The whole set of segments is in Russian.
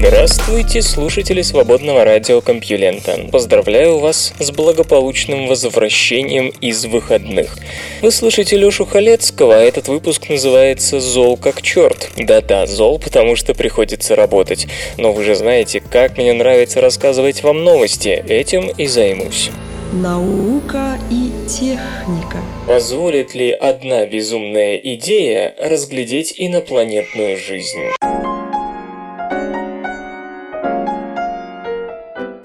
Здравствуйте, слушатели свободного радиокомпьюлента. Поздравляю вас с благополучным возвращением из выходных. Вы слышите Лешу Халецкого, а этот выпуск называется «Зол как черт». Да-да, зол, потому что приходится работать. Но вы же знаете, как мне нравится рассказывать вам новости. Этим и займусь. Наука и техника. Позволит ли одна безумная идея разглядеть инопланетную жизнь?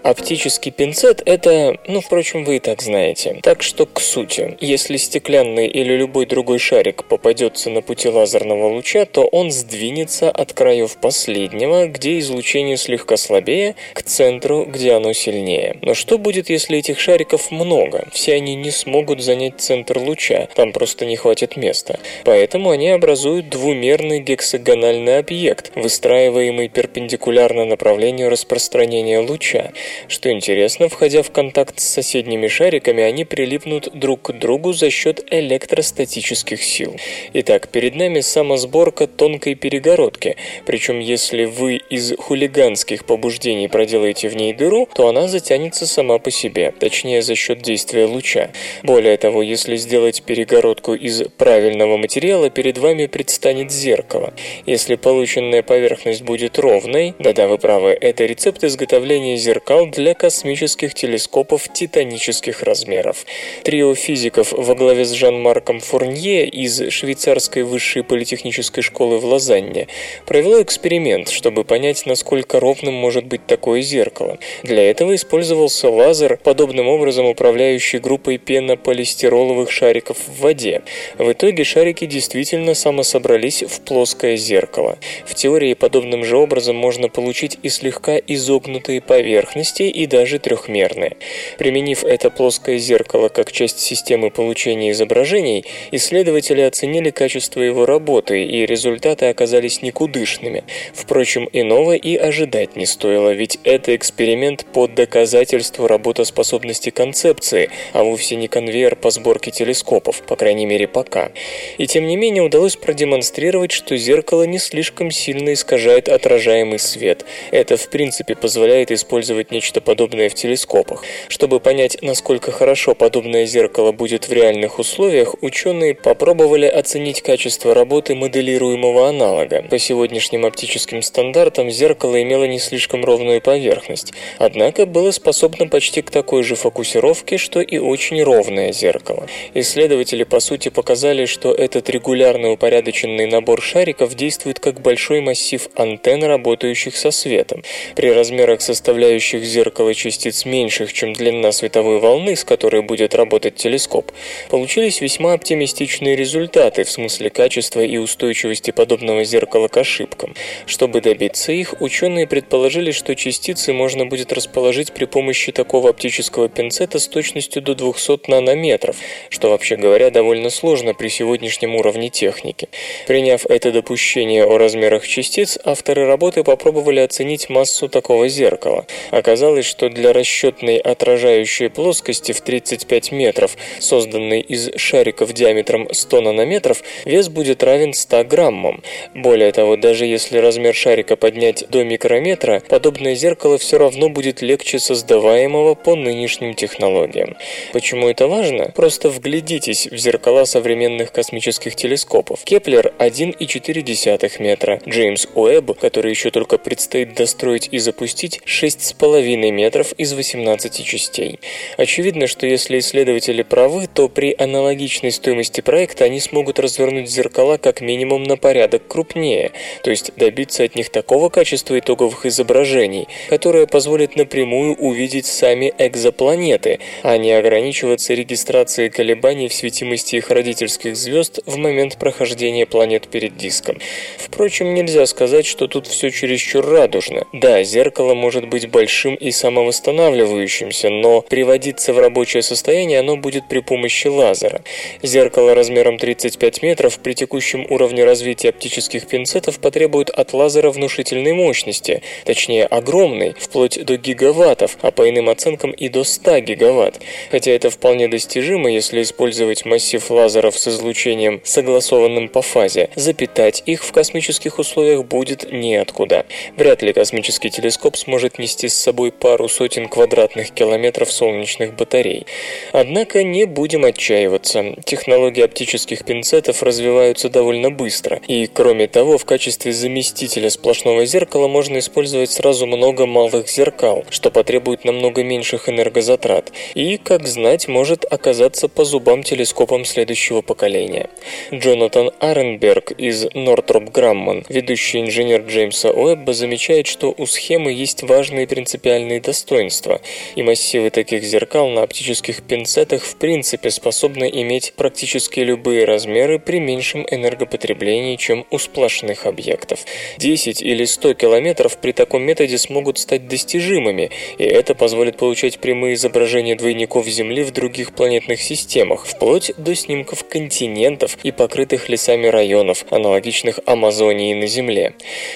Оптический пинцет – это, ну, впрочем, вы и так знаете. Так что к сути. Если стеклянный или любой другой шарик попадется на пути лазерного луча, то он сдвинется от краев последнего, где излучение слегка слабее, к центру, где оно сильнее. Но что будет, если этих шариков много? Все они не смогут занять центр луча, там просто не хватит места. Поэтому они образуют двумерный гексагональный объект, выстраиваемый перпендикулярно направлению распространения луча. Что интересно, входя в контакт с соседними шариками, они прилипнут друг к другу за счет электростатических сил. Итак, перед нами самосборка тонкой перегородки, причем если вы из хулиганских побуждений проделаете в ней дыру, то она затянется сама по себе, точнее за счет действия луча. Более того, если сделать перегородку из правильного материала, перед вами предстанет зеркало. Если полученная поверхность будет ровной, да-да, вы правы, это рецепт изготовления зеркал для космических телескопов титанических размеров. Трио физиков во главе с Жан-Марком Фурнье из швейцарской высшей политехнической школы в Лозанне провело эксперимент, чтобы понять, насколько ровным может быть такое зеркало. Для этого использовался лазер, подобным образом управляющий группой пенополистироловых шариков в воде. В итоге шарики действительно самособрались в плоское зеркало. В теории подобным же образом можно получить и слегка изогнутые поверхности, и даже трехмерные. Применив это плоское зеркало как часть системы получения изображений, исследователи оценили качество его работы, и результаты оказались никудышными. Впрочем, иного и ожидать не стоило, ведь это эксперимент по доказательству работоспособности концепции, а вовсе не конвейер по сборке телескопов, по крайней мере пока. И тем не менее удалось продемонстрировать, что зеркало не слишком сильно искажает отражаемый свет. Это в принципе позволяет использовать нечто подобное в телескопах. Чтобы понять, насколько хорошо подобное зеркало будет в реальных условиях, ученые попробовали оценить качество работы моделируемого аналога. По сегодняшним оптическим стандартам зеркало имело не слишком ровную поверхность, однако было способно почти к такой же фокусировке, что и очень ровное зеркало. Исследователи по сути показали, что этот регулярно упорядоченный набор шариков действует как большой массив антенн, работающих со светом. При размерах составляющих зеркало частиц меньших, чем длина световой волны, с которой будет работать телескоп, получились весьма оптимистичные результаты в смысле качества и устойчивости подобного зеркала к ошибкам. Чтобы добиться их, ученые предположили, что частицы можно будет расположить при помощи такого оптического пинцета с точностью до 200 нанометров, что вообще говоря довольно сложно при сегодняшнем уровне техники. Приняв это допущение о размерах частиц, авторы работы попробовали оценить массу такого зеркала. Оказалось, что для расчетной отражающей плоскости в 35 метров, созданной из шариков диаметром 100 нанометров, вес будет равен 100 граммам. Более того, даже если размер шарика поднять до микрометра, подобное зеркало все равно будет легче создаваемого по нынешним технологиям. Почему это важно? Просто вглядитесь в зеркала современных космических телескопов. Кеплер 1,4 метра, Джеймс Уэбб, который еще только предстоит достроить и запустить, 6,5 2,5 метров из 18 частей. Очевидно, что если исследователи правы, то при аналогичной стоимости проекта они смогут развернуть зеркала как минимум на порядок крупнее, то есть добиться от них такого качества итоговых изображений, которое позволит напрямую увидеть сами экзопланеты, а не ограничиваться регистрацией колебаний в светимости их родительских звезд в момент прохождения планет перед диском. Впрочем, нельзя сказать, что тут все чересчур радужно. Да, зеркало может быть большим и самовосстанавливающимся, но приводиться в рабочее состояние оно будет при помощи лазера. Зеркало размером 35 метров при текущем уровне развития оптических пинцетов потребует от лазера внушительной мощности, точнее огромной, вплоть до гигаваттов, а по иным оценкам и до 100 гигаватт. Хотя это вполне достижимо, если использовать массив лазеров с излучением, согласованным по фазе. Запитать их в космических условиях будет неоткуда. Вряд ли космический телескоп сможет нести с собой пару сотен квадратных километров солнечных батарей. Однако не будем отчаиваться. Технологии оптических пинцетов развиваются довольно быстро. И, кроме того, в качестве заместителя сплошного зеркала можно использовать сразу много малых зеркал, что потребует намного меньших энергозатрат. И, как знать, может оказаться по зубам телескопам следующего поколения. Джонатан Аренберг из Нортроп Грамман, ведущий инженер Джеймса Уэбба, замечает, что у схемы есть важные принципиальные достоинства, и массивы таких зеркал на оптических пинцетах в принципе способны иметь практически любые размеры при меньшем энергопотреблении, чем у сплошных объектов. 10 или 100 километров при таком методе смогут стать достижимыми, и это позволит получать прямые изображения двойников Земли в других планетных системах, вплоть до снимков континентов и покрытых лесами районов, аналогичных Амазонии на Земле.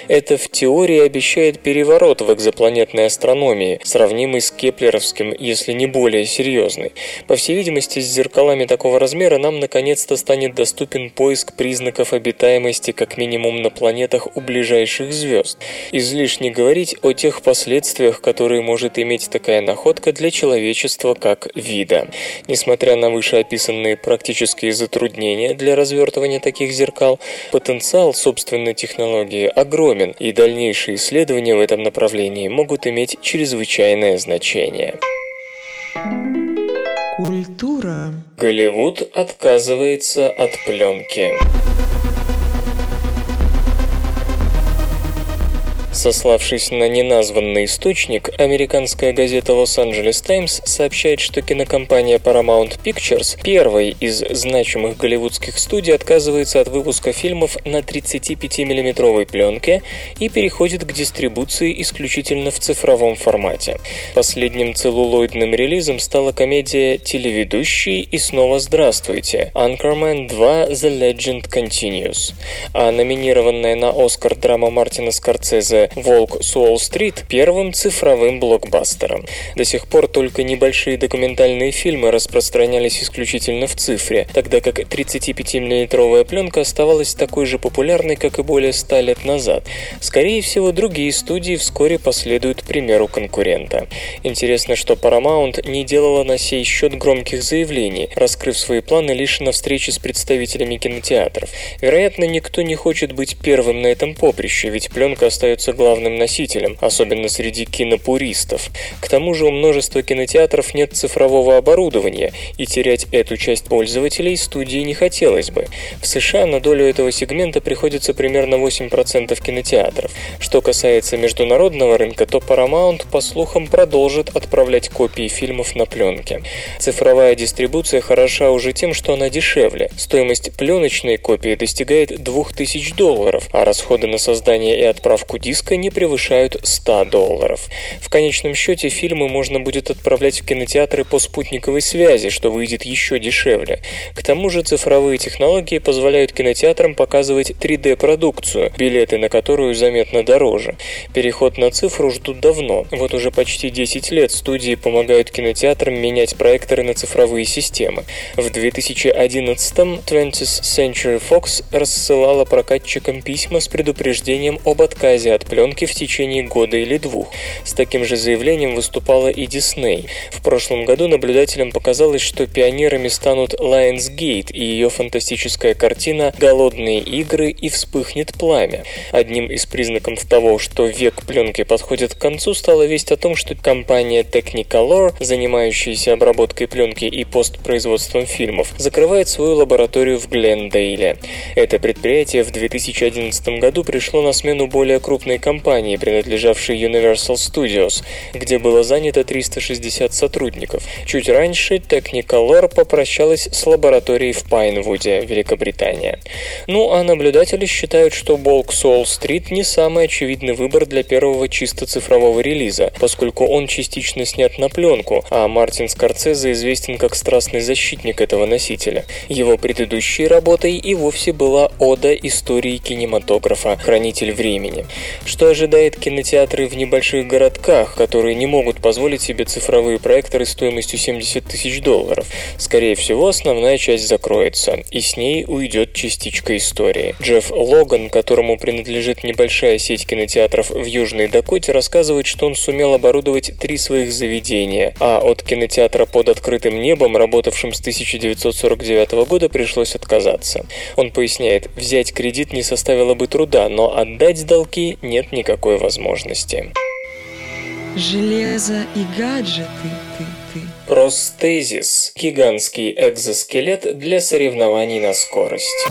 Это в теории обещает переворот в экзопланетной астрономии, сравнимый с кеплеровским, если не более серьезный. По всей видимости, с зеркалами такого размера нам наконец-то станет доступен поиск признаков обитаемости как минимум на планетах у ближайших звезд. Излишне говорить о тех последствиях, которые может иметь такая находка для человечества как вида. Несмотря на вышеописанные практические затруднения для развертывания таких зеркал, потенциал собственной технологии огромен, и дальнейшие исследования в этом направлении могут иметь чрезвычайное значение. Культура. Голливуд отказывается от пленки. Сославшись на неназванный источник, американская газета Los-Angeles Times сообщает, что кинокомпания Paramount Pictures, первой из значимых голливудских студий, отказывается от выпуска фильмов на 35 миллиметровой пленке и переходит к дистрибуции исключительно в цифровом формате. Последним целлулоидным релизом стала комедия «Телеведущий» и снова «Здравствуйте» Anchorman 2 The Legend Continues. А номинированная на Оскар драма Мартина Скорцезе «Волк с Уолл-стрит» первым цифровым блокбастером. До сих пор только небольшие документальные фильмы распространялись исключительно в цифре, тогда как 35-миллиметровая пленка оставалась такой же популярной, как и более 100 лет назад. Скорее всего, другие студии вскоре последуют примеру конкурента. Интересно, что Paramount не делала на сей счет громких заявлений, раскрыв свои планы лишь на встрече с представителями кинотеатров. Вероятно, никто не хочет быть первым на этом поприще, ведь пленка остается главным носителем, особенно среди кинопуристов. К тому же у множества кинотеатров нет цифрового оборудования, и терять эту часть пользователей студии не хотелось бы. В США на долю этого сегмента приходится примерно 8% кинотеатров. Что касается международного рынка, то Paramount, по слухам, продолжит отправлять копии фильмов на пленке. Цифровая дистрибуция хороша уже тем, что она дешевле. Стоимость пленочной копии достигает 2000 долларов, а расходы на создание и отправку диска диска не превышают 100 долларов. В конечном счете фильмы можно будет отправлять в кинотеатры по спутниковой связи, что выйдет еще дешевле. К тому же цифровые технологии позволяют кинотеатрам показывать 3D-продукцию, билеты на которую заметно дороже. Переход на цифру ждут давно. Вот уже почти 10 лет студии помогают кинотеатрам менять проекторы на цифровые системы. В 2011-м 20th Century Fox рассылала прокатчикам письма с предупреждением об отказе от пленки в течение года или двух. С таким же заявлением выступала и Disney. В прошлом году наблюдателям показалось, что пионерами станут Lionsgate и ее фантастическая картина «Голодные игры» и «Вспыхнет пламя». Одним из признаков того, что век пленки подходит к концу, стала весть о том, что компания Technicolor, занимающаяся обработкой пленки и постпроизводством фильмов, закрывает свою лабораторию в Глендейле. Это предприятие в 2011 году пришло на смену более крупной компании, принадлежавшей Universal Studios, где было занято 360 сотрудников. Чуть раньше Technicolor попрощалась с лабораторией в Пайнвуде, Великобритания. Ну а наблюдатели считают, что Bulk Soul Street не самый очевидный выбор для первого чисто цифрового релиза, поскольку он частично снят на пленку, а Мартин Скорцезе известен как страстный защитник этого носителя. Его предыдущей работой и вовсе была ода истории кинематографа «Хранитель времени». Что ожидает кинотеатры в небольших городках, которые не могут позволить себе цифровые проекторы стоимостью 70 тысяч долларов? Скорее всего, основная часть закроется, и с ней уйдет частичка истории. Джефф Логан, которому принадлежит небольшая сеть кинотеатров в Южной Дакоте, рассказывает, что он сумел оборудовать три своих заведения, а от кинотеатра под открытым небом, работавшим с 1949 года, пришлось отказаться. Он поясняет, взять кредит не составило бы труда, но отдать долги нет никакой возможности. Железо и гаджеты, ты, ты. Простезис – гигантский экзоскелет для соревнований на скорость.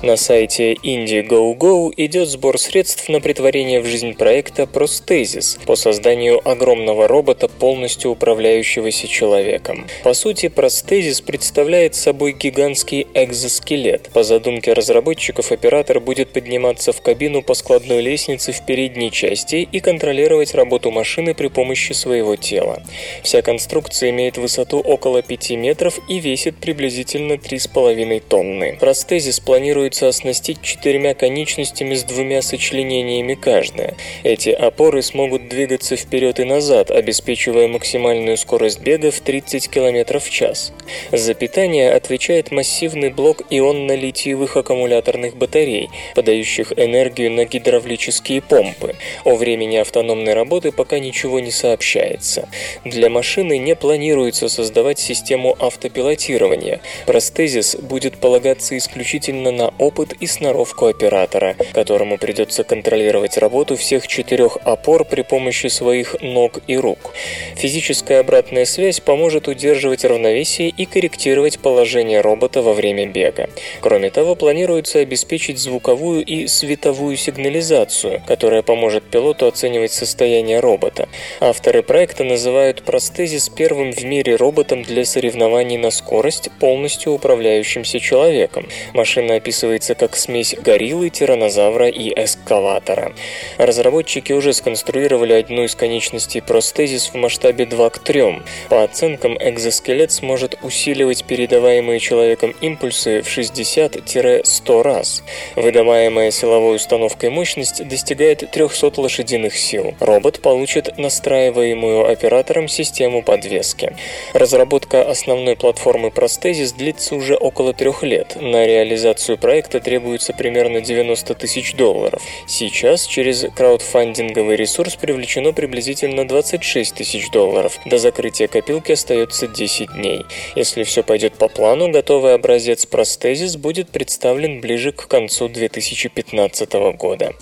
На сайте Indiegogo идет сбор средств на притворение в жизнь проекта Prosthesis по созданию огромного робота, полностью управляющегося человеком. По сути, Prosthesis представляет собой гигантский экзоскелет. По задумке разработчиков, оператор будет подниматься в кабину по складной лестнице в передней части и контролировать работу машины при помощи своего тела. Вся конструкция имеет высоту около 5 метров и весит приблизительно 3,5 тонны. Prosthesis планирует планируется оснастить четырьмя конечностями с двумя сочленениями каждая. Эти опоры смогут двигаться вперед и назад, обеспечивая максимальную скорость бега в 30 км в час. За питание отвечает массивный блок ионно-литиевых аккумуляторных батарей, подающих энергию на гидравлические помпы. О времени автономной работы пока ничего не сообщается. Для машины не планируется создавать систему автопилотирования. Простезис будет полагаться исключительно на опыт и сноровку оператора, которому придется контролировать работу всех четырех опор при помощи своих ног и рук. Физическая обратная связь поможет удерживать равновесие и корректировать положение робота во время бега. Кроме того, планируется обеспечить звуковую и световую сигнализацию, которая поможет пилоту оценивать состояние робота. Авторы проекта называют простезис первым в мире роботом для соревнований на скорость, полностью управляющимся человеком. Машина описывает описывается как смесь гориллы, тиранозавра и эскалатора. Разработчики уже сконструировали одну из конечностей простезис в масштабе 2 к 3. По оценкам, экзоскелет сможет усиливать передаваемые человеком импульсы в 60-100 раз. Выдаваемая силовой установкой мощность достигает 300 лошадиных сил. Робот получит настраиваемую оператором систему подвески. Разработка основной платформы простезис длится уже около трех лет. На реализацию проекта проекта требуется примерно 90 тысяч долларов. Сейчас через краудфандинговый ресурс привлечено приблизительно 26 тысяч долларов. До закрытия копилки остается 10 дней. Если все пойдет по плану, готовый образец простезис будет представлен ближе к концу 2015 года.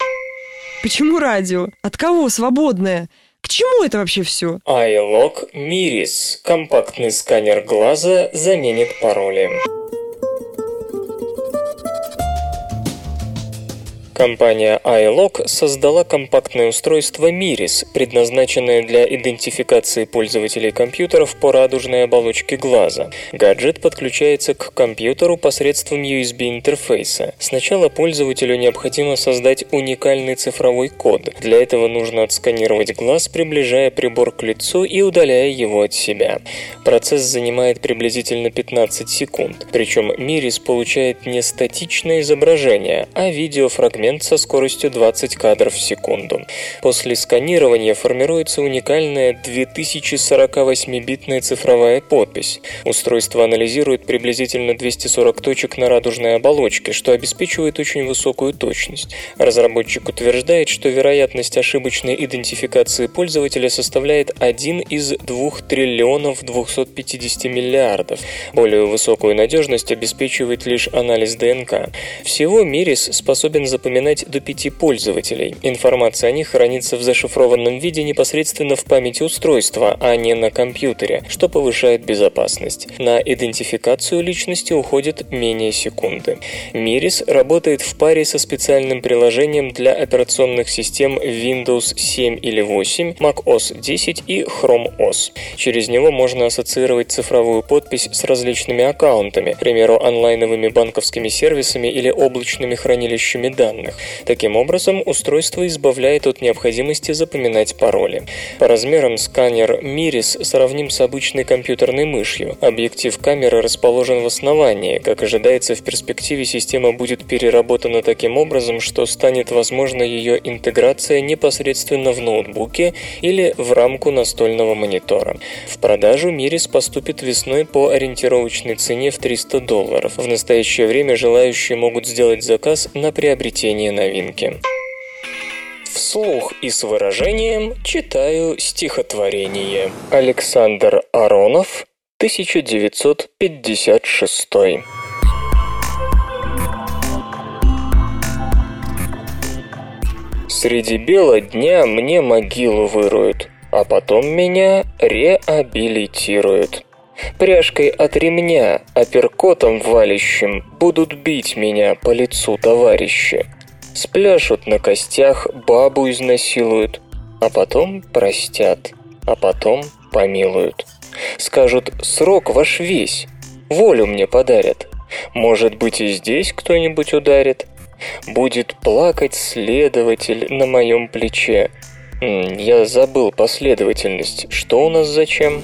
Почему радио? От кого свободное? К чему это вообще все? iLog Miris. Компактный сканер глаза заменит пароли. Компания iLog создала компактное устройство Miris, предназначенное для идентификации пользователей компьютеров по радужной оболочке глаза. Гаджет подключается к компьютеру посредством USB-интерфейса. Сначала пользователю необходимо создать уникальный цифровой код. Для этого нужно отсканировать глаз, приближая прибор к лицу и удаляя его от себя. Процесс занимает приблизительно 15 секунд. Причем Miris получает не статичное изображение, а видеофрагмент момент со скоростью 20 кадров в секунду. После сканирования формируется уникальная 2048-битная цифровая подпись. Устройство анализирует приблизительно 240 точек на радужной оболочке, что обеспечивает очень высокую точность. Разработчик утверждает, что вероятность ошибочной идентификации пользователя составляет 1 из 2 триллионов 250 миллиардов. Более высокую надежность обеспечивает лишь анализ ДНК. Всего Мирис способен запоминать до пяти пользователей. Информация о них хранится в зашифрованном виде непосредственно в памяти устройства, а не на компьютере, что повышает безопасность. На идентификацию личности уходит менее секунды. Мирис работает в паре со специальным приложением для операционных систем Windows 7 или 8, Mac OS 10 и Chrome OS. Через него можно ассоциировать цифровую подпись с различными аккаунтами, к примеру, онлайновыми банковскими сервисами или облачными хранилищами данных. Таким образом, устройство избавляет от необходимости запоминать пароли. По размерам сканер Miris сравним с обычной компьютерной мышью. Объектив камеры расположен в основании. Как ожидается, в перспективе система будет переработана таким образом, что станет возможна ее интеграция непосредственно в ноутбуке или в рамку настольного монитора. В продажу Miris поступит весной по ориентировочной цене в 300 долларов. В настоящее время желающие могут сделать заказ на приобретение новинки. Вслух и с выражением читаю стихотворение. Александр Аронов, 1956. Среди бела дня мне могилу выруют, а потом меня реабилитируют. Пряжкой от ремня, апперкотом валящим будут бить меня по лицу товарищи. Спляшут на костях, бабу изнасилуют, а потом простят, а потом помилуют. Скажут, срок ваш весь, волю мне подарят. Может быть и здесь кто-нибудь ударит. Будет плакать следователь на моем плече. Я забыл последовательность. Что у нас зачем?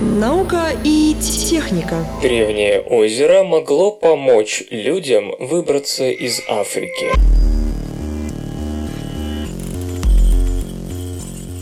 Наука и техника. Древнее озеро могло помочь людям выбраться из Африки.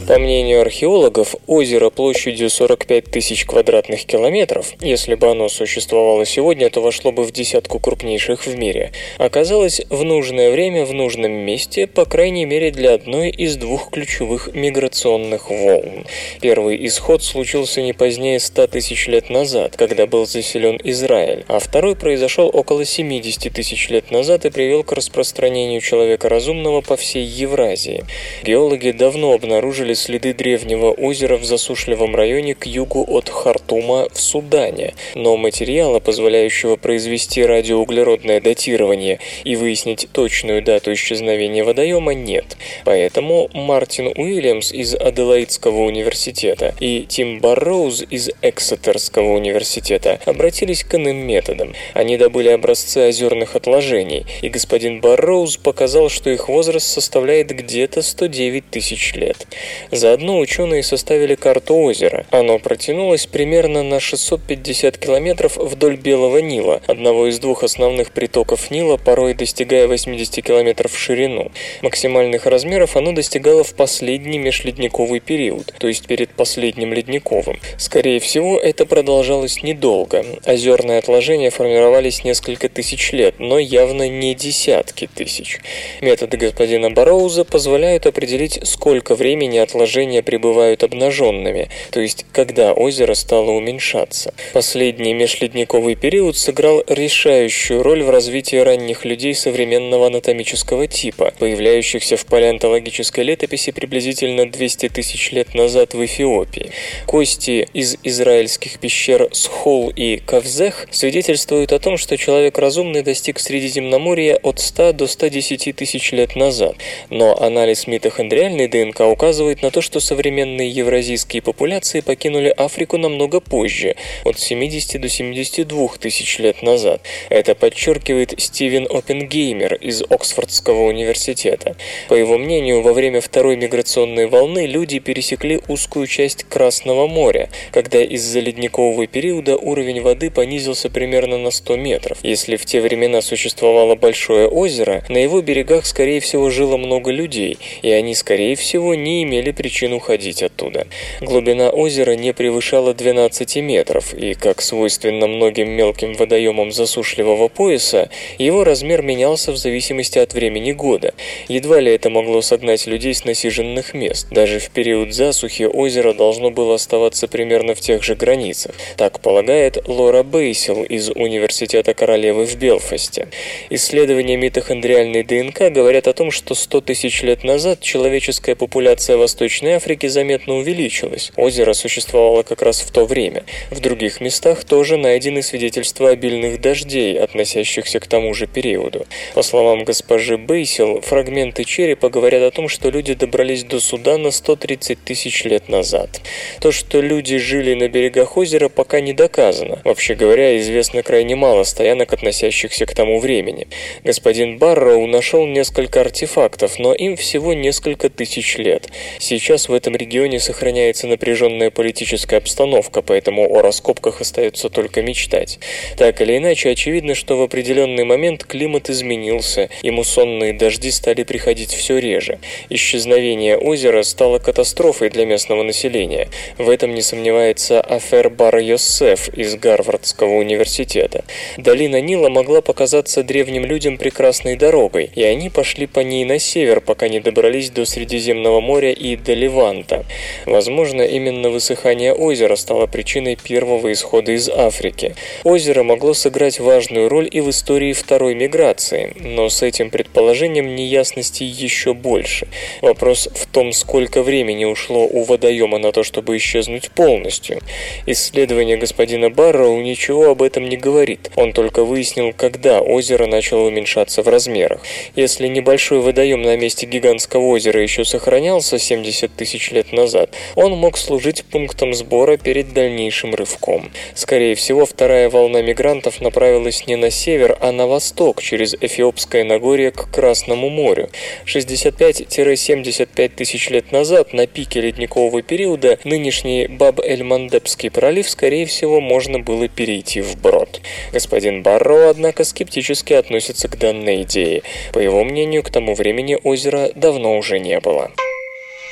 По мнению археологов, озеро площадью 45 тысяч квадратных километров, если бы оно существовало сегодня, то вошло бы в десятку крупнейших в мире, оказалось в нужное время в нужном месте, по крайней мере для одной из двух ключевых миграционных волн. Первый исход случился не позднее 100 тысяч лет назад, когда был заселен Израиль, а второй произошел около 70 тысяч лет назад и привел к распространению человека разумного по всей Евразии. Геологи давно обнаружили следы древнего озера в засушливом районе к югу от Хартума в Судане, но материала, позволяющего произвести радиоуглеродное датирование и выяснить точную дату исчезновения водоема, нет. Поэтому Мартин Уильямс из Аделаидского университета и Тим Барроуз из Эксетерского университета обратились к иным методам. Они добыли образцы озерных отложений, и господин Барроуз показал, что их возраст составляет где-то 109 тысяч лет. Заодно ученые составили карту озера. Оно протянулось примерно на 650 километров вдоль Белого Нила, одного из двух основных притоков Нила, порой достигая 80 километров в ширину. Максимальных размеров оно достигало в последний межледниковый период, то есть перед последним ледниковым. Скорее всего, это продолжалось недолго. Озерные отложения формировались несколько тысяч лет, но явно не десятки тысяч. Методы господина Бароуза позволяют определить, сколько времени от отложения пребывают обнаженными, то есть когда озеро стало уменьшаться. Последний межледниковый период сыграл решающую роль в развитии ранних людей современного анатомического типа, появляющихся в палеонтологической летописи приблизительно 200 тысяч лет назад в Эфиопии. Кости из израильских пещер Схол и Кавзех свидетельствуют о том, что человек разумный достиг Средиземноморья от 100 до 110 тысяч лет назад, но анализ митохондриальной ДНК указывает на то, что современные евразийские популяции покинули Африку намного позже, от 70 до 72 тысяч лет назад. Это подчеркивает Стивен Оппенгеймер из Оксфордского университета. По его мнению, во время второй миграционной волны люди пересекли узкую часть Красного моря, когда из-за ледникового периода уровень воды понизился примерно на 100 метров. Если в те времена существовало большое озеро, на его берегах, скорее всего, жило много людей, и они, скорее всего, не имели причин уходить оттуда. Глубина озера не превышала 12 метров, и, как свойственно многим мелким водоемам засушливого пояса, его размер менялся в зависимости от времени года. Едва ли это могло согнать людей с насиженных мест. Даже в период засухи озеро должно было оставаться примерно в тех же границах. Так полагает Лора Бейсел из Университета Королевы в Белфасте. Исследования митохондриальной ДНК говорят о том, что 100 тысяч лет назад человеческая популяция Восточной Африки заметно увеличилась. Озеро существовало как раз в то время. В других местах тоже найдены свидетельства обильных дождей, относящихся к тому же периоду. По словам госпожи Бейсел, фрагменты черепа говорят о том, что люди добрались до Судана 130 тысяч лет назад. То, что люди жили на берегах озера, пока не доказано. Вообще говоря, известно крайне мало стоянок, относящихся к тому времени. Господин Барроу нашел несколько артефактов, но им всего несколько тысяч лет. Сейчас в этом регионе сохраняется напряженная политическая обстановка, поэтому о раскопках остается только мечтать. Так или иначе, очевидно, что в определенный момент климат изменился, и муссонные дожди стали приходить все реже. Исчезновение озера стало катастрофой для местного населения. В этом не сомневается Афер Бар Йосеф из Гарвардского университета. Долина Нила могла показаться древним людям прекрасной дорогой, и они пошли по ней на север, пока не добрались до Средиземного моря и до Леванта. Возможно, именно высыхание озера стало причиной первого исхода из Африки. Озеро могло сыграть важную роль и в истории второй миграции, но с этим предположением неясностей еще больше. Вопрос в том, сколько времени ушло у водоема на то, чтобы исчезнуть полностью. Исследование господина Барроу ничего об этом не говорит. Он только выяснил, когда озеро начало уменьшаться в размерах. Если небольшой водоем на месте гигантского озера еще сохранялся 70 тысяч лет назад, он мог служить пунктом сбора перед дальнейшим рывком. Скорее всего, вторая волна мигрантов направилась не на север, а на восток, через Эфиопское Нагорье к Красному морю. 65-75 тысяч лет назад, на пике ледникового периода, нынешний Баб-эль-Мандебский пролив, скорее всего, можно было перейти вброд. Господин Барро, однако, скептически относится к данной идее. По его мнению, к тому времени озера давно уже не было.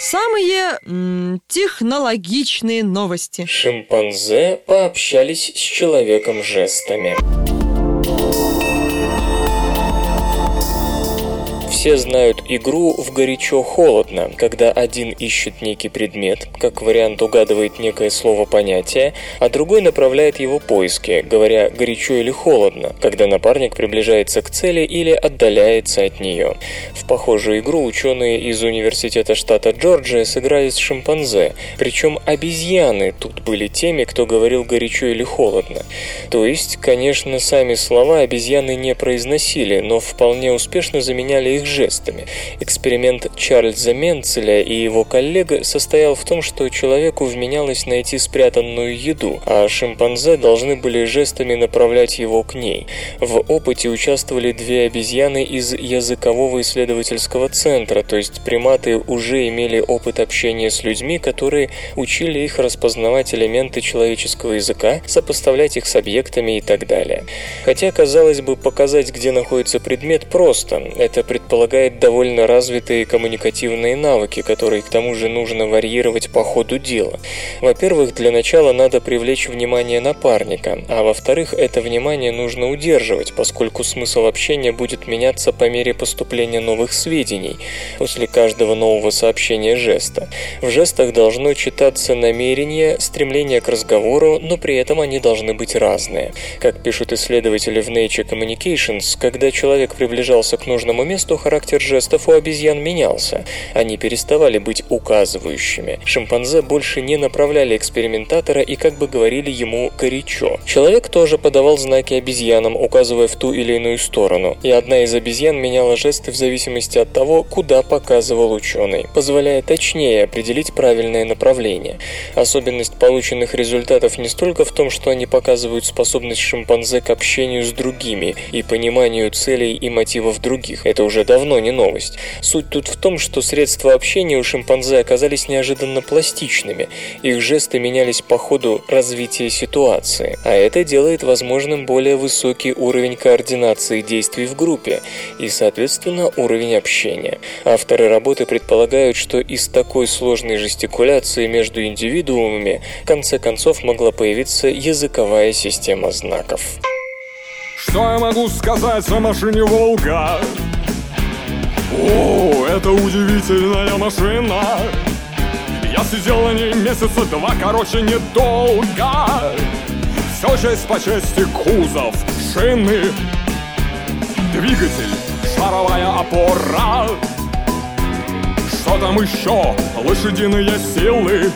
Самые м, технологичные новости. Шимпанзе пообщались с человеком жестами. Все знают игру в горячо-холодно, когда один ищет некий предмет, как вариант угадывает некое слово-понятие, а другой направляет его поиски, говоря горячо или холодно, когда напарник приближается к цели или отдаляется от нее. В похожую игру ученые из университета штата Джорджия сыграли с шимпанзе, причем обезьяны тут были теми, кто говорил горячо или холодно. То есть, конечно, сами слова обезьяны не произносили, но вполне успешно заменяли их жестами. Эксперимент Чарльза Менцеля и его коллег состоял в том, что человеку вменялось найти спрятанную еду, а шимпанзе должны были жестами направлять его к ней. В опыте участвовали две обезьяны из языкового исследовательского центра, то есть приматы уже имели опыт общения с людьми, которые учили их распознавать элементы человеческого языка, сопоставлять их с объектами и так далее. Хотя, казалось бы, показать, где находится предмет, просто. Это предполагает предполагает довольно развитые коммуникативные навыки, которые к тому же нужно варьировать по ходу дела. Во-первых, для начала надо привлечь внимание напарника, а во-вторых, это внимание нужно удерживать, поскольку смысл общения будет меняться по мере поступления новых сведений после каждого нового сообщения жеста. В жестах должно читаться намерение, стремление к разговору, но при этом они должны быть разные. Как пишут исследователи в Nature Communications, когда человек приближался к нужному месту, характер жестов у обезьян менялся. Они переставали быть указывающими. Шимпанзе больше не направляли экспериментатора и как бы говорили ему горячо. Человек тоже подавал знаки обезьянам, указывая в ту или иную сторону, и одна из обезьян меняла жесты в зависимости от того, куда показывал ученый, позволяя точнее определить правильное направление. Особенность полученных результатов не столько в том, что они показывают способность шимпанзе к общению с другими и пониманию целей и мотивов других. Это уже давно не новость. Суть тут в том, что средства общения у шимпанзе оказались неожиданно пластичными. Их жесты менялись по ходу развития ситуации, а это делает возможным более высокий уровень координации действий в группе и, соответственно, уровень общения. Авторы работы предполагают, что из такой сложной жестикуляции между индивидуумами в конце концов могла появиться языковая система знаков. Что я могу сказать о машине «Волга»? О, это удивительная машина. Я сидел на ней месяца два, короче, недолго. Все честь по чести кузов, шины. Двигатель, шаровая опора. Что там еще? Лошадиные силы.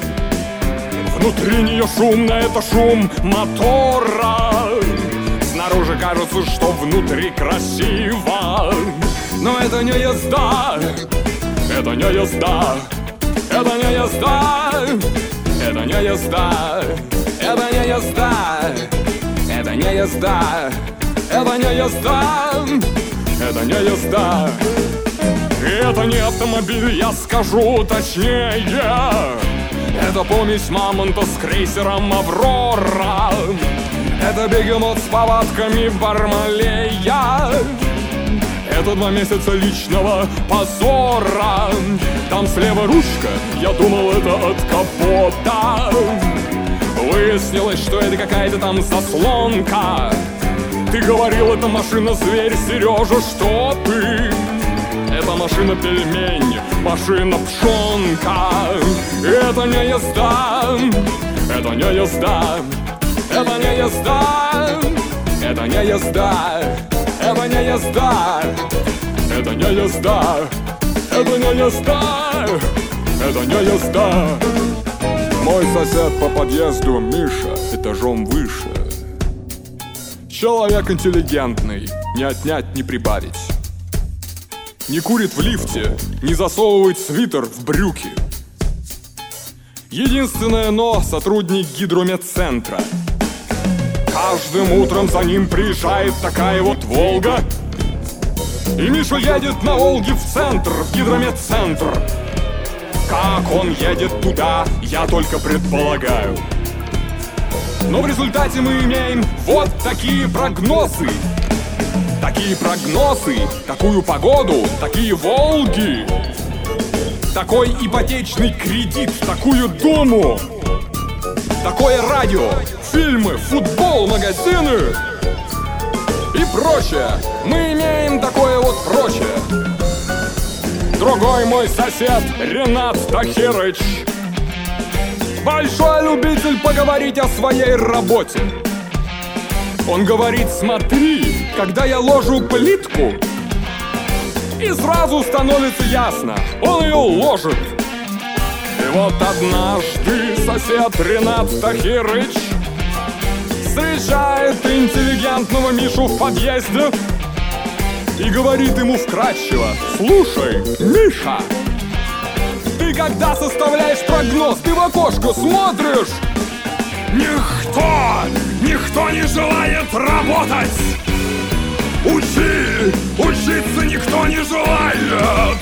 Внутри нее шумно, это шум мотора Снаружи кажется, что внутри красиво. Но это не езда, это не езда Это не езда, это не езда Это не езда, это не езда Это не езда, это не езда. Это не автомобиль, я скажу точнее. Это помесь мамонта с крейсером «Аврора» Это бегемот с повадками Бармалея. Это два месяца личного позора. Там слева ручка, я думал это от капота Выяснилось, что это какая-то там заслонка. Ты говорил, это машина-зверь, Сережа, что ты? Это машина-пельмень, машина-пшонка Это не езда, это не езда это не езда, это не езда, это не езда, это не езда, это не езда, это не езда. Мой сосед по подъезду Миша этажом выше. Человек интеллигентный, не отнять, не прибавить. Не курит в лифте, не засовывает свитер в брюки. Единственное но сотрудник гидрометцентра – Каждым утром за ним приезжает такая вот Волга. И Миша едет на Волге в центр, в гидрометцентр Как он едет туда, я только предполагаю. Но в результате мы имеем вот такие прогнозы. Такие прогнозы, такую погоду, такие Волги. Такой ипотечный кредит, такую думу Такое радио, фильмы, футбол, магазины и прочее. Мы имеем такое вот прочее. Другой мой сосед Ренат Тахирыч Большой любитель поговорить о своей работе Он говорит, смотри, когда я ложу плитку И сразу становится ясно, он ее ложит И вот однажды сосед Ренат Тахирыч Встречает интеллигентного Мишу в подъезде И говорит ему вкратчиво Слушай, Миша, ты когда составляешь прогноз, ты в окошко смотришь? Никто, никто не желает работать Учи, учиться никто не желает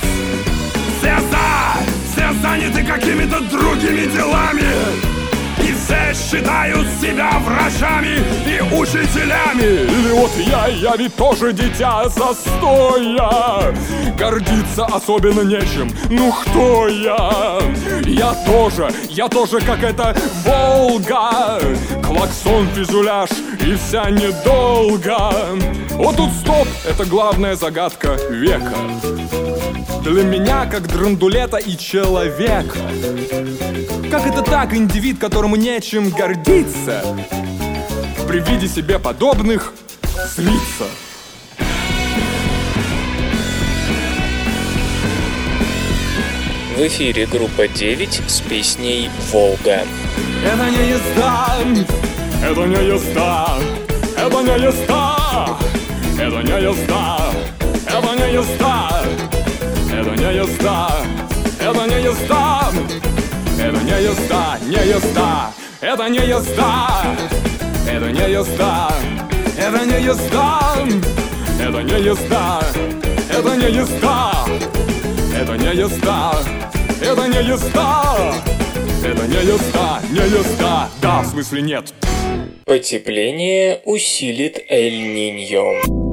Все за, все заняты какими-то другими делами. И все считают себя врачами и учителями. Или вот я, я ведь тоже дитя застоя. Гордиться особенно нечем, ну кто я? Я тоже, я тоже как эта Волга. Клаксон, физуляж и вся недолго. Вот тут стоп, это главная загадка века для меня как драндулета и человека Как это так, индивид, которому нечем гордиться? При виде себе подобных злиться. В эфире группа 9 с песней «Волга». Это не езда, это не езда, это не езда, это не езда, это не езда, не езда, это не езда, это не езда, не езда, это не езда, это не езда, это не езда, это не езда, это не езда, это не езда, это не езда. Это не езда, не езда, да, в смысле нет. Потепление усилит Эль-Ниньо.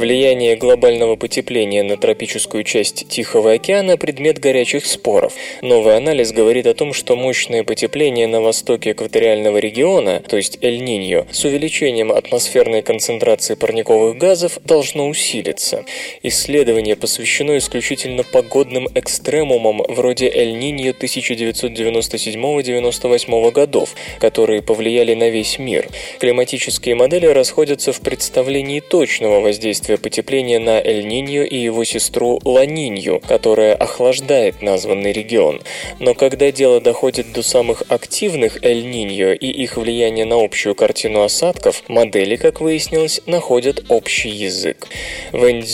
Влияние глобального потепления на тропическую часть Тихого океана – предмет горячих споров. Новый анализ говорит о том, что мощное потепление на востоке экваториального региона, то есть Эль-Ниньо, с увеличением атмосферной концентрации парниковых газов должно усилиться. Исследование посвящено исключительно погодным экстремумам вроде Эль-Ниньо 1997-98 годов, которые повлияли на весь мир. Климатические модели расходятся в представлении точного воздействия воздействие потепления на Эль-Ниньо и его сестру Ла-Нинью, которая охлаждает названный регион. Но когда дело доходит до самых активных Эль-Ниньо и их влияния на общую картину осадков, модели, как выяснилось, находят общий язык. Вэнь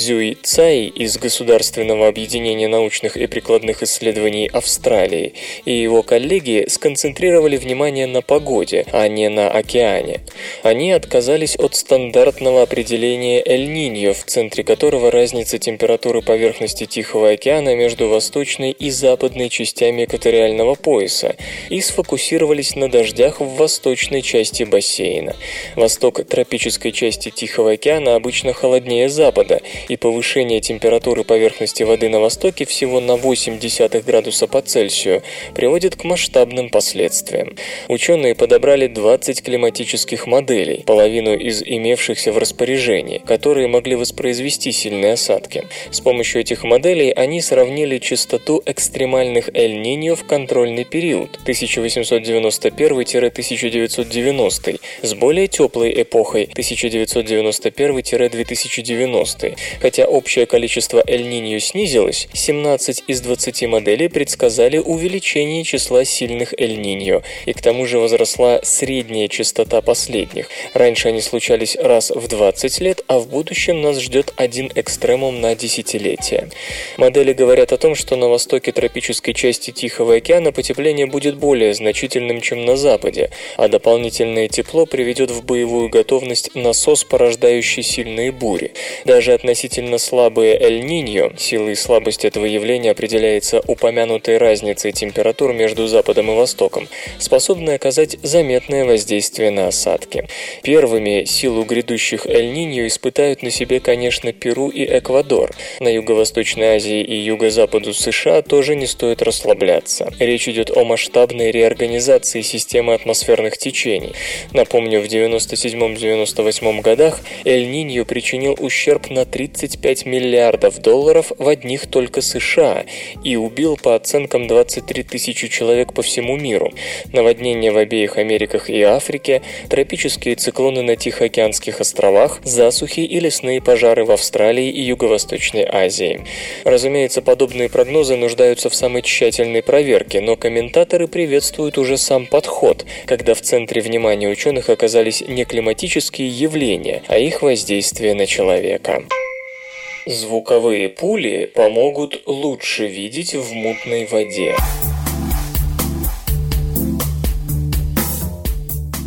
Цай из Государственного объединения научных и прикладных исследований Австралии и его коллеги сконцентрировали внимание на погоде, а не на океане. Они отказались от стандартного определения Эль-Ниньо в центре которого разница температуры поверхности Тихого океана между восточной и западной частями экваториального пояса, и сфокусировались на дождях в восточной части бассейна. Восток тропической части Тихого океана обычно холоднее запада, и повышение температуры поверхности воды на востоке всего на 0,8 градуса по Цельсию приводит к масштабным последствиям. Ученые подобрали 20 климатических моделей, половину из имевшихся в распоряжении, которые могли воспроизвести сильные осадки. С помощью этих моделей они сравнили частоту экстремальных Эль-Ниньо в контрольный период 1891-1990 с более теплой эпохой 1991-2090. Хотя общее количество Эль-Ниньо снизилось, 17 из 20 моделей предсказали увеличение числа сильных Эль-Ниньо, и к тому же возросла средняя частота последних. Раньше они случались раз в 20 лет, а в будущем нас ждет один экстремум на десятилетие. Модели говорят о том, что на востоке тропической части Тихого океана потепление будет более значительным, чем на западе, а дополнительное тепло приведет в боевую готовность насос, порождающий сильные бури. Даже относительно слабые Эль-Ниньо, сила и слабость этого явления определяется упомянутой разницей температур между Западом и Востоком, способны оказать заметное воздействие на осадки. Первыми силу грядущих Эль-Ниньо испытают на себе Египте, конечно, Перу и Эквадор. На Юго-Восточной Азии и Юго-Западу США тоже не стоит расслабляться. Речь идет о масштабной реорганизации системы атмосферных течений. Напомню, в 97-98 годах Эль-Ниньо причинил ущерб на 35 миллиардов долларов в одних только США и убил по оценкам 23 тысячи человек по всему миру. Наводнения в обеих Америках и Африке, тропические циклоны на Тихоокеанских островах, засухи и лесные пожары в Австралии и Юго-Восточной Азии. Разумеется, подобные прогнозы нуждаются в самой тщательной проверке, но комментаторы приветствуют уже сам подход, когда в центре внимания ученых оказались не климатические явления, а их воздействие на человека. Звуковые пули помогут лучше видеть в мутной воде.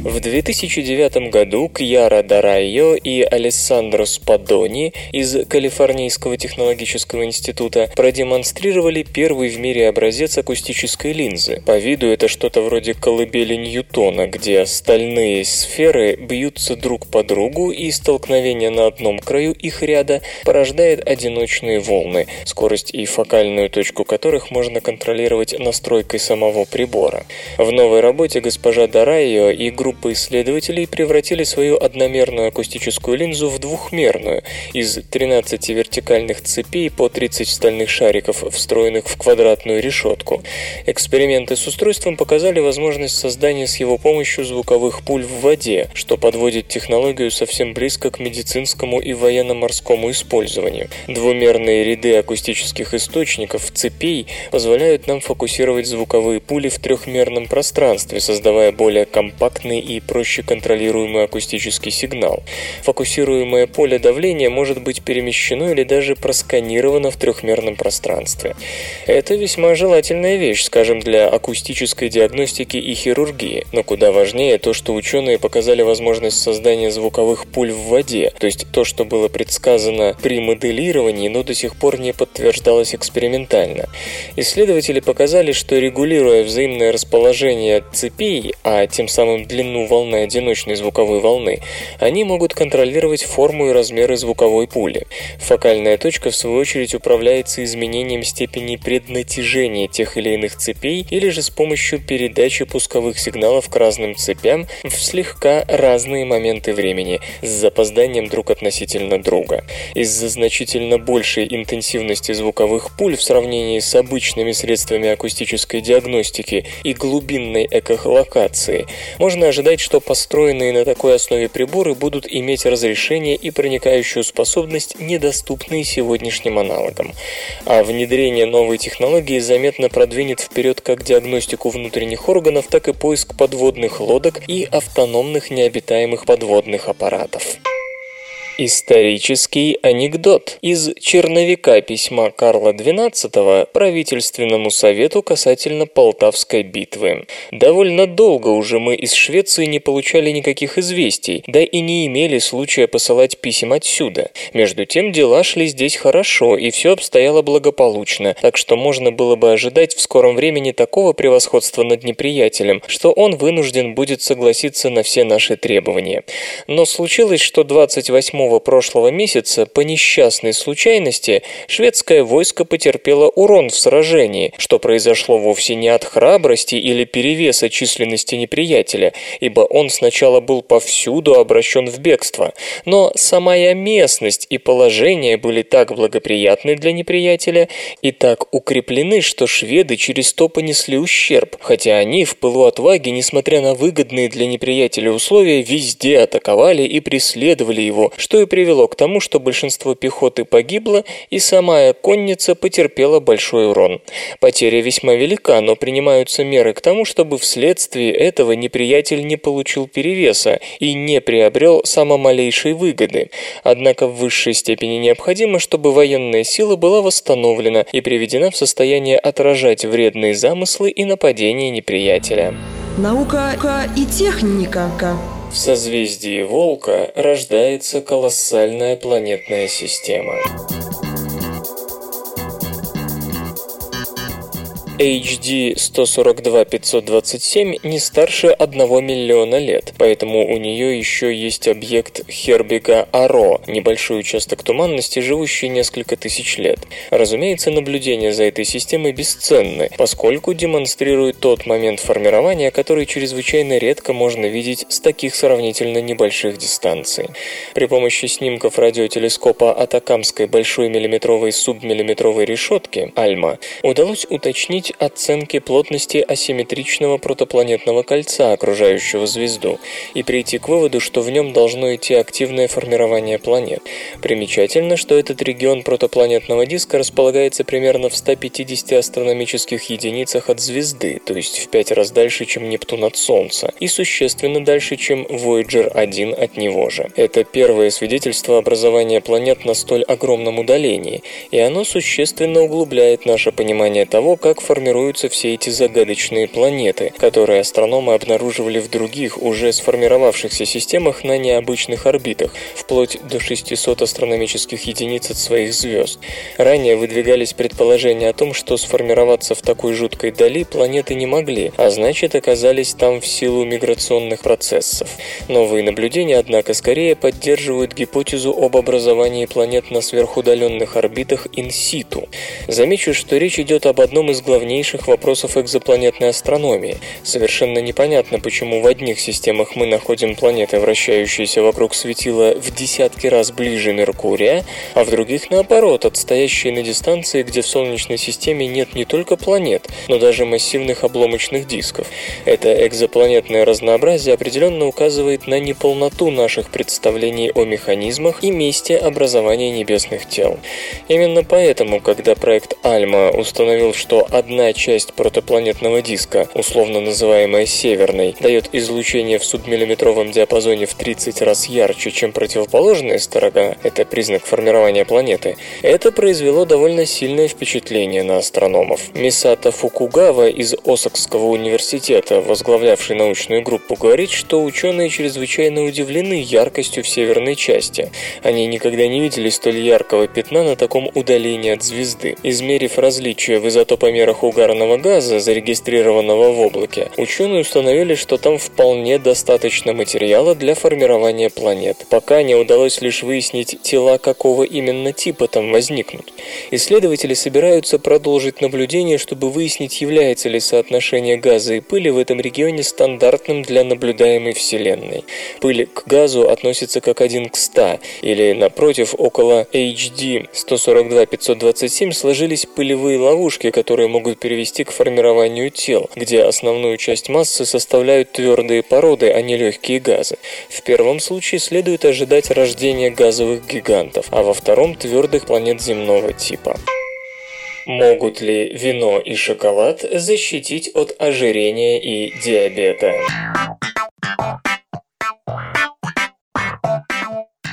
В 2009 году Кьяра Дарайо и Алессандро Спадони из Калифорнийского технологического института продемонстрировали первый в мире образец акустической линзы. По виду это что-то вроде колыбели Ньютона, где стальные сферы бьются друг по другу и столкновение на одном краю их ряда порождает одиночные волны, скорость и фокальную точку которых можно контролировать настройкой самого прибора. В новой работе госпожа Дарайо и группа группа исследователей превратили свою одномерную акустическую линзу в двухмерную из 13 вертикальных цепей по 30 стальных шариков, встроенных в квадратную решетку. Эксперименты с устройством показали возможность создания с его помощью звуковых пуль в воде, что подводит технологию совсем близко к медицинскому и военно-морскому использованию. Двумерные ряды акустических источников, цепей, позволяют нам фокусировать звуковые пули в трехмерном пространстве, создавая более компактный и проще контролируемый акустический сигнал. Фокусируемое поле давления может быть перемещено или даже просканировано в трехмерном пространстве. Это весьма желательная вещь, скажем, для акустической диагностики и хирургии, но куда важнее то, что ученые показали возможность создания звуковых пуль в воде, то есть то, что было предсказано при моделировании, но до сих пор не подтверждалось экспериментально. Исследователи показали, что регулируя взаимное расположение цепей, а тем самым длину волны одиночной звуковой волны, они могут контролировать форму и размеры звуковой пули. Фокальная точка, в свою очередь, управляется изменением степени преднатяжения тех или иных цепей или же с помощью передачи пусковых сигналов к разным цепям в слегка разные моменты времени с запозданием друг относительно друга. Из-за значительно большей интенсивности звуковых пуль в сравнении с обычными средствами акустической диагностики и глубинной эхолокации, можно ожидать, что построенные на такой основе приборы будут иметь разрешение и проникающую способность, недоступные сегодняшним аналогам. А внедрение новой технологии заметно продвинет вперед как диагностику внутренних органов, так и поиск подводных лодок и автономных необитаемых подводных аппаратов. Исторический анекдот из черновика письма Карла XII правительственному совету касательно Полтавской битвы. Довольно долго уже мы из Швеции не получали никаких известий, да и не имели случая посылать писем отсюда. Между тем дела шли здесь хорошо, и все обстояло благополучно, так что можно было бы ожидать в скором времени такого превосходства над неприятелем, что он вынужден будет согласиться на все наши требования. Но случилось, что 28 прошлого месяца по несчастной случайности шведское войско потерпело урон в сражении, что произошло вовсе не от храбрости или перевеса численности неприятеля, ибо он сначала был повсюду обращен в бегство, но самая местность и положение были так благоприятны для неприятеля и так укреплены, что шведы через то понесли ущерб, хотя они в пылу отваги, несмотря на выгодные для неприятеля условия, везде атаковали и преследовали его, что и привело к тому, что большинство пехоты погибло, и сама конница потерпела большой урон. Потеря весьма велика, но принимаются меры к тому, чтобы вследствие этого неприятель не получил перевеса и не приобрел самомалейшей выгоды. Однако в высшей степени необходимо, чтобы военная сила была восстановлена и приведена в состояние отражать вредные замыслы и нападения неприятеля. Наука и техника. В созвездии Волка рождается колоссальная планетная система. HD 142-527 не старше 1 миллиона лет, поэтому у нее еще есть объект Хербига Аро, небольшой участок туманности, живущий несколько тысяч лет. Разумеется, наблюдения за этой системой бесценны, поскольку демонстрируют тот момент формирования, который чрезвычайно редко можно видеть с таких сравнительно небольших дистанций. При помощи снимков радиотелескопа Атакамской большой миллиметровой субмиллиметровой решетки Альма удалось уточнить достичь оценки плотности асимметричного протопланетного кольца, окружающего звезду, и прийти к выводу, что в нем должно идти активное формирование планет. Примечательно, что этот регион протопланетного диска располагается примерно в 150 астрономических единицах от звезды, то есть в 5 раз дальше, чем Нептун от Солнца, и существенно дальше, чем Voyager 1 от него же. Это первое свидетельство образования планет на столь огромном удалении, и оно существенно углубляет наше понимание того, как формируется формируются все эти загадочные планеты, которые астрономы обнаруживали в других, уже сформировавшихся системах на необычных орбитах, вплоть до 600 астрономических единиц от своих звезд. Ранее выдвигались предположения о том, что сформироваться в такой жуткой дали планеты не могли, а значит оказались там в силу миграционных процессов. Новые наблюдения, однако, скорее поддерживают гипотезу об образовании планет на сверхудаленных орбитах инситу. Замечу, что речь идет об одном из главных важнейших вопросов экзопланетной астрономии. Совершенно непонятно, почему в одних системах мы находим планеты, вращающиеся вокруг светила в десятки раз ближе Меркурия, а в других, наоборот, отстоящие на дистанции, где в Солнечной системе нет не только планет, но даже массивных обломочных дисков. Это экзопланетное разнообразие определенно указывает на неполноту наших представлений о механизмах и месте образования небесных тел. Именно поэтому, когда проект Альма установил, что одна часть протопланетного диска, условно называемая северной, дает излучение в субмиллиметровом диапазоне в 30 раз ярче, чем противоположная сторона, это признак формирования планеты, это произвело довольно сильное впечатление на астрономов. Мисата Фукугава из Осакского университета, возглавлявший научную группу, говорит, что ученые чрезвычайно удивлены яркостью в северной части. Они никогда не видели столь яркого пятна на таком удалении от звезды. Измерив различия в изотопомерах угарного газа, зарегистрированного в облаке, ученые установили, что там вполне достаточно материала для формирования планет. Пока не удалось лишь выяснить тела какого именно типа там возникнут. Исследователи собираются продолжить наблюдение, чтобы выяснить, является ли соотношение газа и пыли в этом регионе стандартным для наблюдаемой Вселенной. Пыль к газу относится как 1 к 100, или, напротив, около HD 142-527 сложились пылевые ловушки, которые могут привести к формированию тел, где основную часть массы составляют твердые породы, а не легкие газы. В первом случае следует ожидать рождения газовых гигантов, а во втором – твердых планет земного типа. Могут ли вино и шоколад защитить от ожирения и диабета?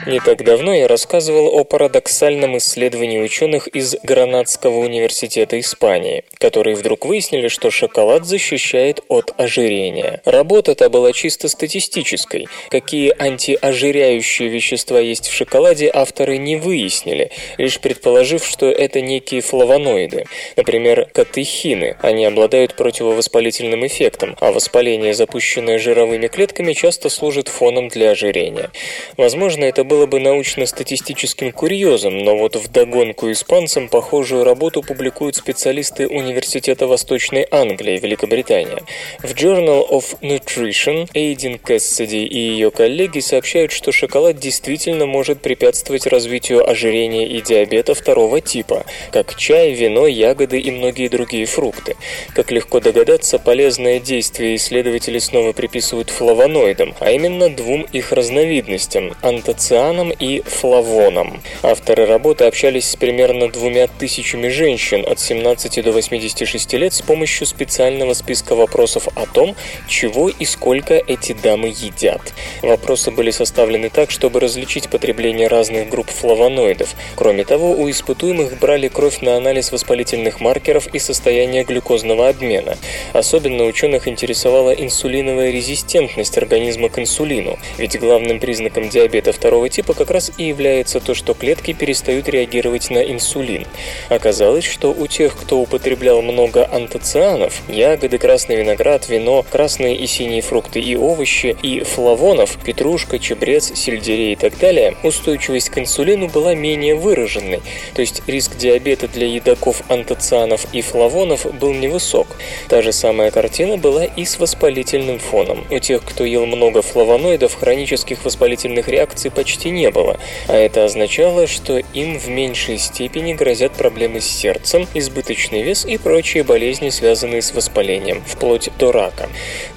Не так давно я рассказывал о парадоксальном исследовании ученых из Гранадского университета Испании, которые вдруг выяснили, что шоколад защищает от ожирения. Работа эта была чисто статистической. Какие антиожиряющие вещества есть в шоколаде, авторы не выяснили, лишь предположив, что это некие флавоноиды, например, катехины. Они обладают противовоспалительным эффектом, а воспаление, запущенное жировыми клетками, часто служит фоном для ожирения. Возможно, это был было бы научно-статистическим курьезом, но вот в догонку испанцам похожую работу публикуют специалисты Университета Восточной Англии, Великобритания. В Journal of Nutrition Эйдин Кэссиди и ее коллеги сообщают, что шоколад действительно может препятствовать развитию ожирения и диабета второго типа, как чай, вино, ягоды и многие другие фрукты. Как легко догадаться, полезное действие исследователи снова приписывают флавоноидам, а именно двум их разновидностям – антоцианам цианом и флавоном. Авторы работы общались с примерно двумя тысячами женщин от 17 до 86 лет с помощью специального списка вопросов о том, чего и сколько эти дамы едят. Вопросы были составлены так, чтобы различить потребление разных групп флавоноидов. Кроме того, у испытуемых брали кровь на анализ воспалительных маркеров и состояние глюкозного обмена. Особенно ученых интересовала инсулиновая резистентность организма к инсулину, ведь главным признаком диабета второго типа как раз и является то, что клетки перестают реагировать на инсулин. Оказалось, что у тех, кто употреблял много антоцианов, ягоды, красный виноград, вино, красные и синие фрукты и овощи, и флавонов, петрушка, чебрец, сельдерей и так далее, устойчивость к инсулину была менее выраженной, то есть риск диабета для едоков антоцианов и флавонов был невысок. Та же самая картина была и с воспалительным фоном. У тех, кто ел много флавоноидов, хронических воспалительных реакций почти почти не было, а это означало, что им в меньшей степени грозят проблемы с сердцем, избыточный вес и прочие болезни, связанные с воспалением, вплоть до рака.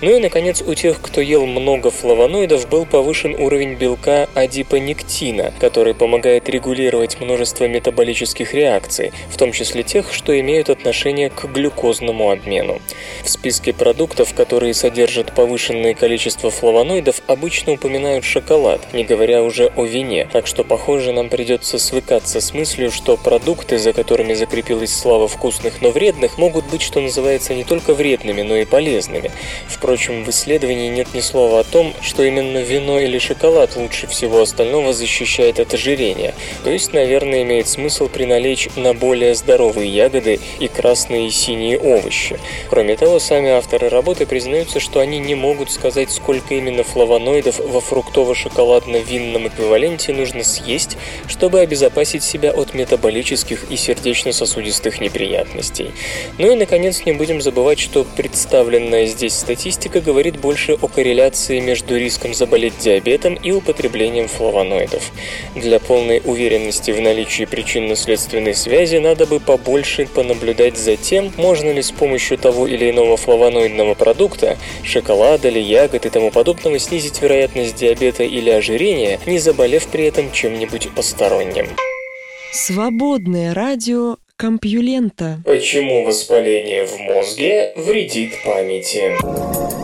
Ну и, наконец, у тех, кто ел много флавоноидов, был повышен уровень белка адипонектина, который помогает регулировать множество метаболических реакций, в том числе тех, что имеют отношение к глюкозному обмену. В списке продуктов, которые содержат повышенное количество флавоноидов, обычно упоминают шоколад, не говоря уже о вине, так что, похоже, нам придется свыкаться с мыслью, что продукты, за которыми закрепилась слава вкусных, но вредных, могут быть, что называется, не только вредными, но и полезными. Впрочем, в исследовании нет ни слова о том, что именно вино или шоколад лучше всего остального защищает от ожирения. То есть, наверное, имеет смысл приналечь на более здоровые ягоды и красные и синие овощи. Кроме того, сами авторы работы признаются, что они не могут сказать, сколько именно флавоноидов во фруктово-шоколадно-винном эквиваленте нужно съесть, чтобы обезопасить себя от метаболических и сердечно-сосудистых неприятностей. Ну и, наконец, не будем забывать, что представленная здесь статистика говорит больше о корреляции между риском заболеть диабетом и употреблением флавоноидов. Для полной уверенности в наличии причинно-следственной связи надо бы побольше понаблюдать за тем, можно ли с помощью того или иного флавоноидного продукта, шоколада или ягод и тому подобного снизить вероятность диабета или ожирения, не заболев при этом чем-нибудь посторонним. Свободное радио Компьюлента. Почему воспаление в мозге вредит памяти?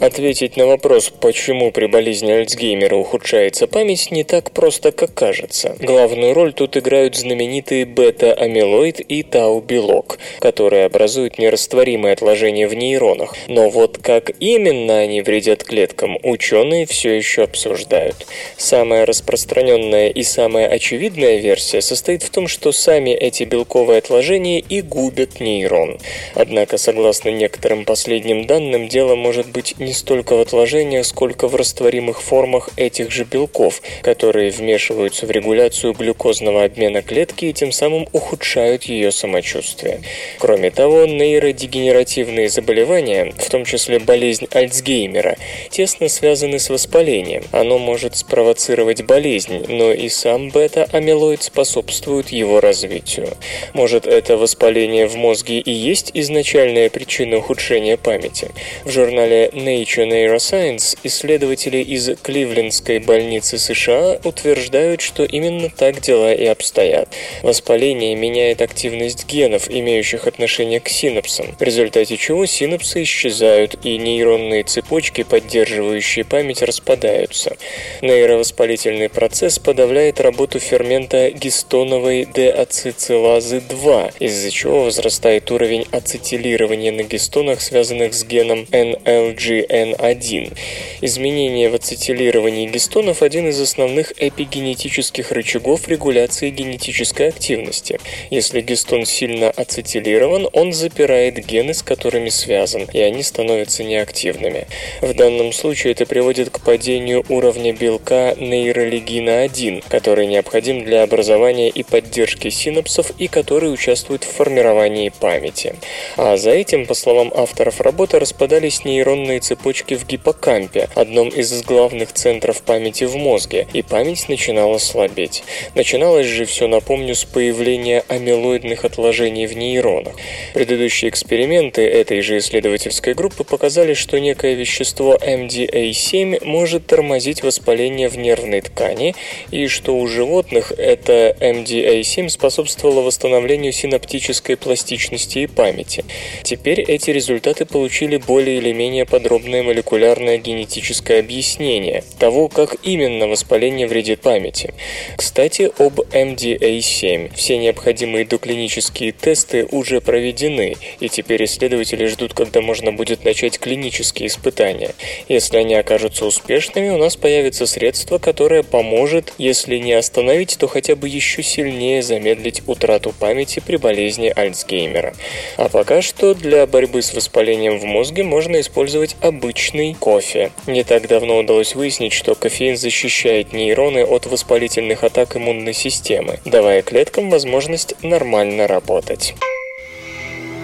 Ответить на вопрос, почему при болезни Альцгеймера ухудшается память, не так просто, как кажется. Главную роль тут играют знаменитые бета-амилоид и тау-белок, которые образуют нерастворимые отложения в нейронах. Но вот как именно они вредят клеткам, ученые все еще обсуждают. Самая распространенная и самая очевидная версия состоит в том, что сами эти белковые отложения и губят нейрон. Однако, согласно некоторым последним данным, дело может быть не столько в отложениях, сколько в растворимых формах этих же белков, которые вмешиваются в регуляцию глюкозного обмена клетки и тем самым ухудшают ее самочувствие. Кроме того, нейродегенеративные заболевания, в том числе болезнь Альцгеймера, тесно связаны с воспалением. Оно может спровоцировать болезнь, но и сам бета-амилоид способствует его развитию. Может, это воспаление в мозге и есть изначальная причина ухудшения памяти? В журнале Nature Nature Neuroscience исследователи из Кливлендской больницы США утверждают, что именно так дела и обстоят. Воспаление меняет активность генов, имеющих отношение к синапсам, в результате чего синапсы исчезают и нейронные цепочки, поддерживающие память, распадаются. Нейровоспалительный процесс подавляет работу фермента гистоновой деацицилазы 2, из-за чего возрастает уровень ацетилирования на гистонах, связанных с геном NLG N1. Изменение в ацетилировании гистонов – один из основных эпигенетических рычагов регуляции генетической активности. Если гистон сильно ацетилирован, он запирает гены, с которыми связан, и они становятся неактивными. В данном случае это приводит к падению уровня белка нейролегина-1, который необходим для образования и поддержки синапсов и который участвует в формировании памяти. А за этим, по словам авторов работы, распадались нейронные цепочки в гиппокампе, одном из главных центров памяти в мозге, и память начинала слабеть. Начиналось же все, напомню, с появления амилоидных отложений в нейронах. Предыдущие эксперименты этой же исследовательской группы показали, что некое вещество MDA7 может тормозить воспаление в нервной ткани, и что у животных это MDA7 способствовало восстановлению синаптической пластичности и памяти. Теперь эти результаты получили более или менее подробные подробное молекулярное генетическое объяснение того, как именно воспаление вредит памяти. Кстати, об MDA7. Все необходимые доклинические тесты уже проведены, и теперь исследователи ждут, когда можно будет начать клинические испытания. Если они окажутся успешными, у нас появится средство, которое поможет, если не остановить, то хотя бы еще сильнее замедлить утрату памяти при болезни Альцгеймера. А пока что для борьбы с воспалением в мозге можно использовать обычный кофе. Не так давно удалось выяснить, что кофеин защищает нейроны от воспалительных атак иммунной системы, давая клеткам возможность нормально работать.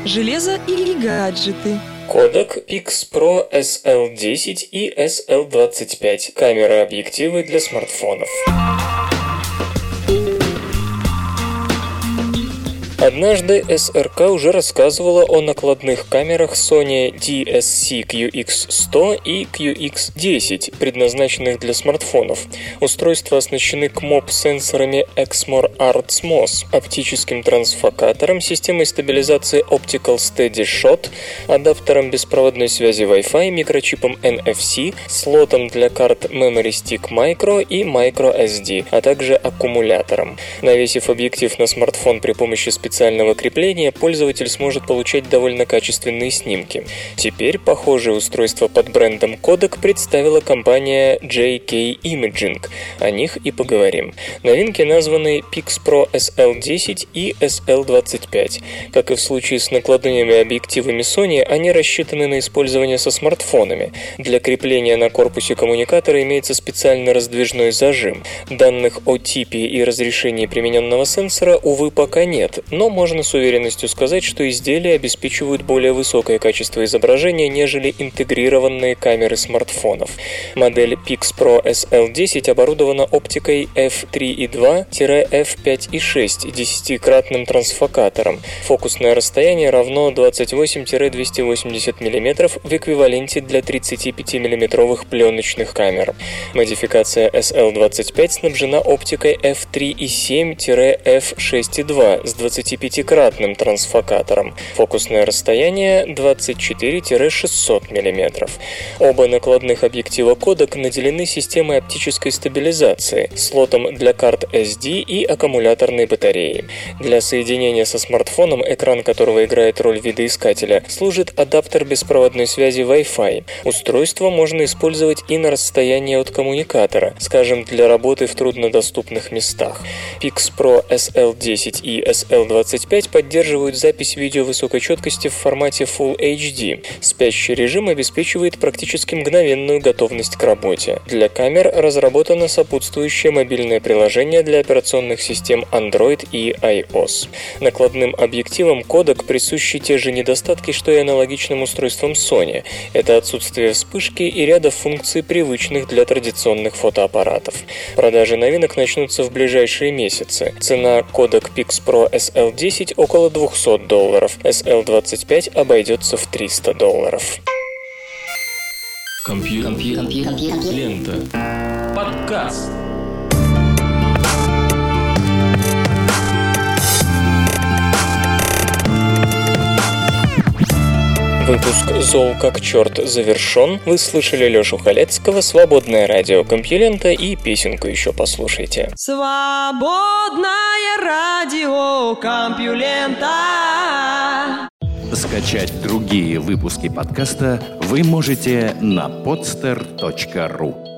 Железо или гаджеты? Кодек Pix Pro SL10 и SL25. Камеры-объективы для смартфонов. Однажды СРК уже рассказывала о накладных камерах Sony DSC QX100 и QX10, предназначенных для смартфонов. Устройства оснащены КМОП-сенсорами Exmor Arts MOS, оптическим трансфокатором, системой стабилизации Optical Steady Shot, адаптером беспроводной связи Wi-Fi, микрочипом NFC, слотом для карт Memory Stick Micro и Micro SD, а также аккумулятором. Навесив объектив на смартфон при помощи специального специального крепления пользователь сможет получать довольно качественные снимки. Теперь похожее устройство под брендом Kodak представила компания JK Imaging. О них и поговорим. Новинки названы Pix Pro SL10 и SL25. Как и в случае с накладными объективами Sony, они рассчитаны на использование со смартфонами. Для крепления на корпусе коммуникатора имеется специально раздвижной зажим. Данных о типе и разрешении примененного сенсора, увы, пока нет, но можно с уверенностью сказать, что изделия обеспечивают более высокое качество изображения, нежели интегрированные камеры смартфонов. Модель Pix Pro SL10 оборудована оптикой f3.2-f5.6 десятикратным трансфокатором. Фокусное расстояние равно 28-280 мм в эквиваленте для 35 мм пленочных камер. Модификация SL25 снабжена оптикой f3.7-f6.2 с 25-кратным трансфокатором. Фокусное расстояние 24-600 мм. Оба накладных объектива Kodak наделены системой оптической стабилизации, слотом для карт SD и аккумуляторной батареей. Для соединения со смартфоном, экран которого играет роль видоискателя, служит адаптер беспроводной связи Wi-Fi. Устройство можно использовать и на расстоянии от коммуникатора, скажем, для работы в труднодоступных местах. Pix Pro SL10 и SL25 поддерживают запись видео высокой четкости в формате Full HD. Спящий режим обеспечивает практически мгновенную готовность к работе. Для камер разработано сопутствующее мобильное приложение для операционных систем Android и iOS. Накладным объективам Kodak присущи те же недостатки, что и аналогичным устройствам Sony. Это отсутствие вспышки и ряда функций, привычных для традиционных фотоаппаратов. Продажи новинок начнутся в ближайшие месяцы. Цена Kodak Pix Pro SL10 около 200 долларов, SL25 обойдется в 300 долларов. Компьютер. Лента. Подкаст. Выпуск «Зол как черт» завершен. Вы слышали Лешу Халецкого, «Свободное радио Компьюлента» и песенку еще послушайте. Свободное радио Компьюлента. Скачать другие выпуски подкаста вы можете на podster.ru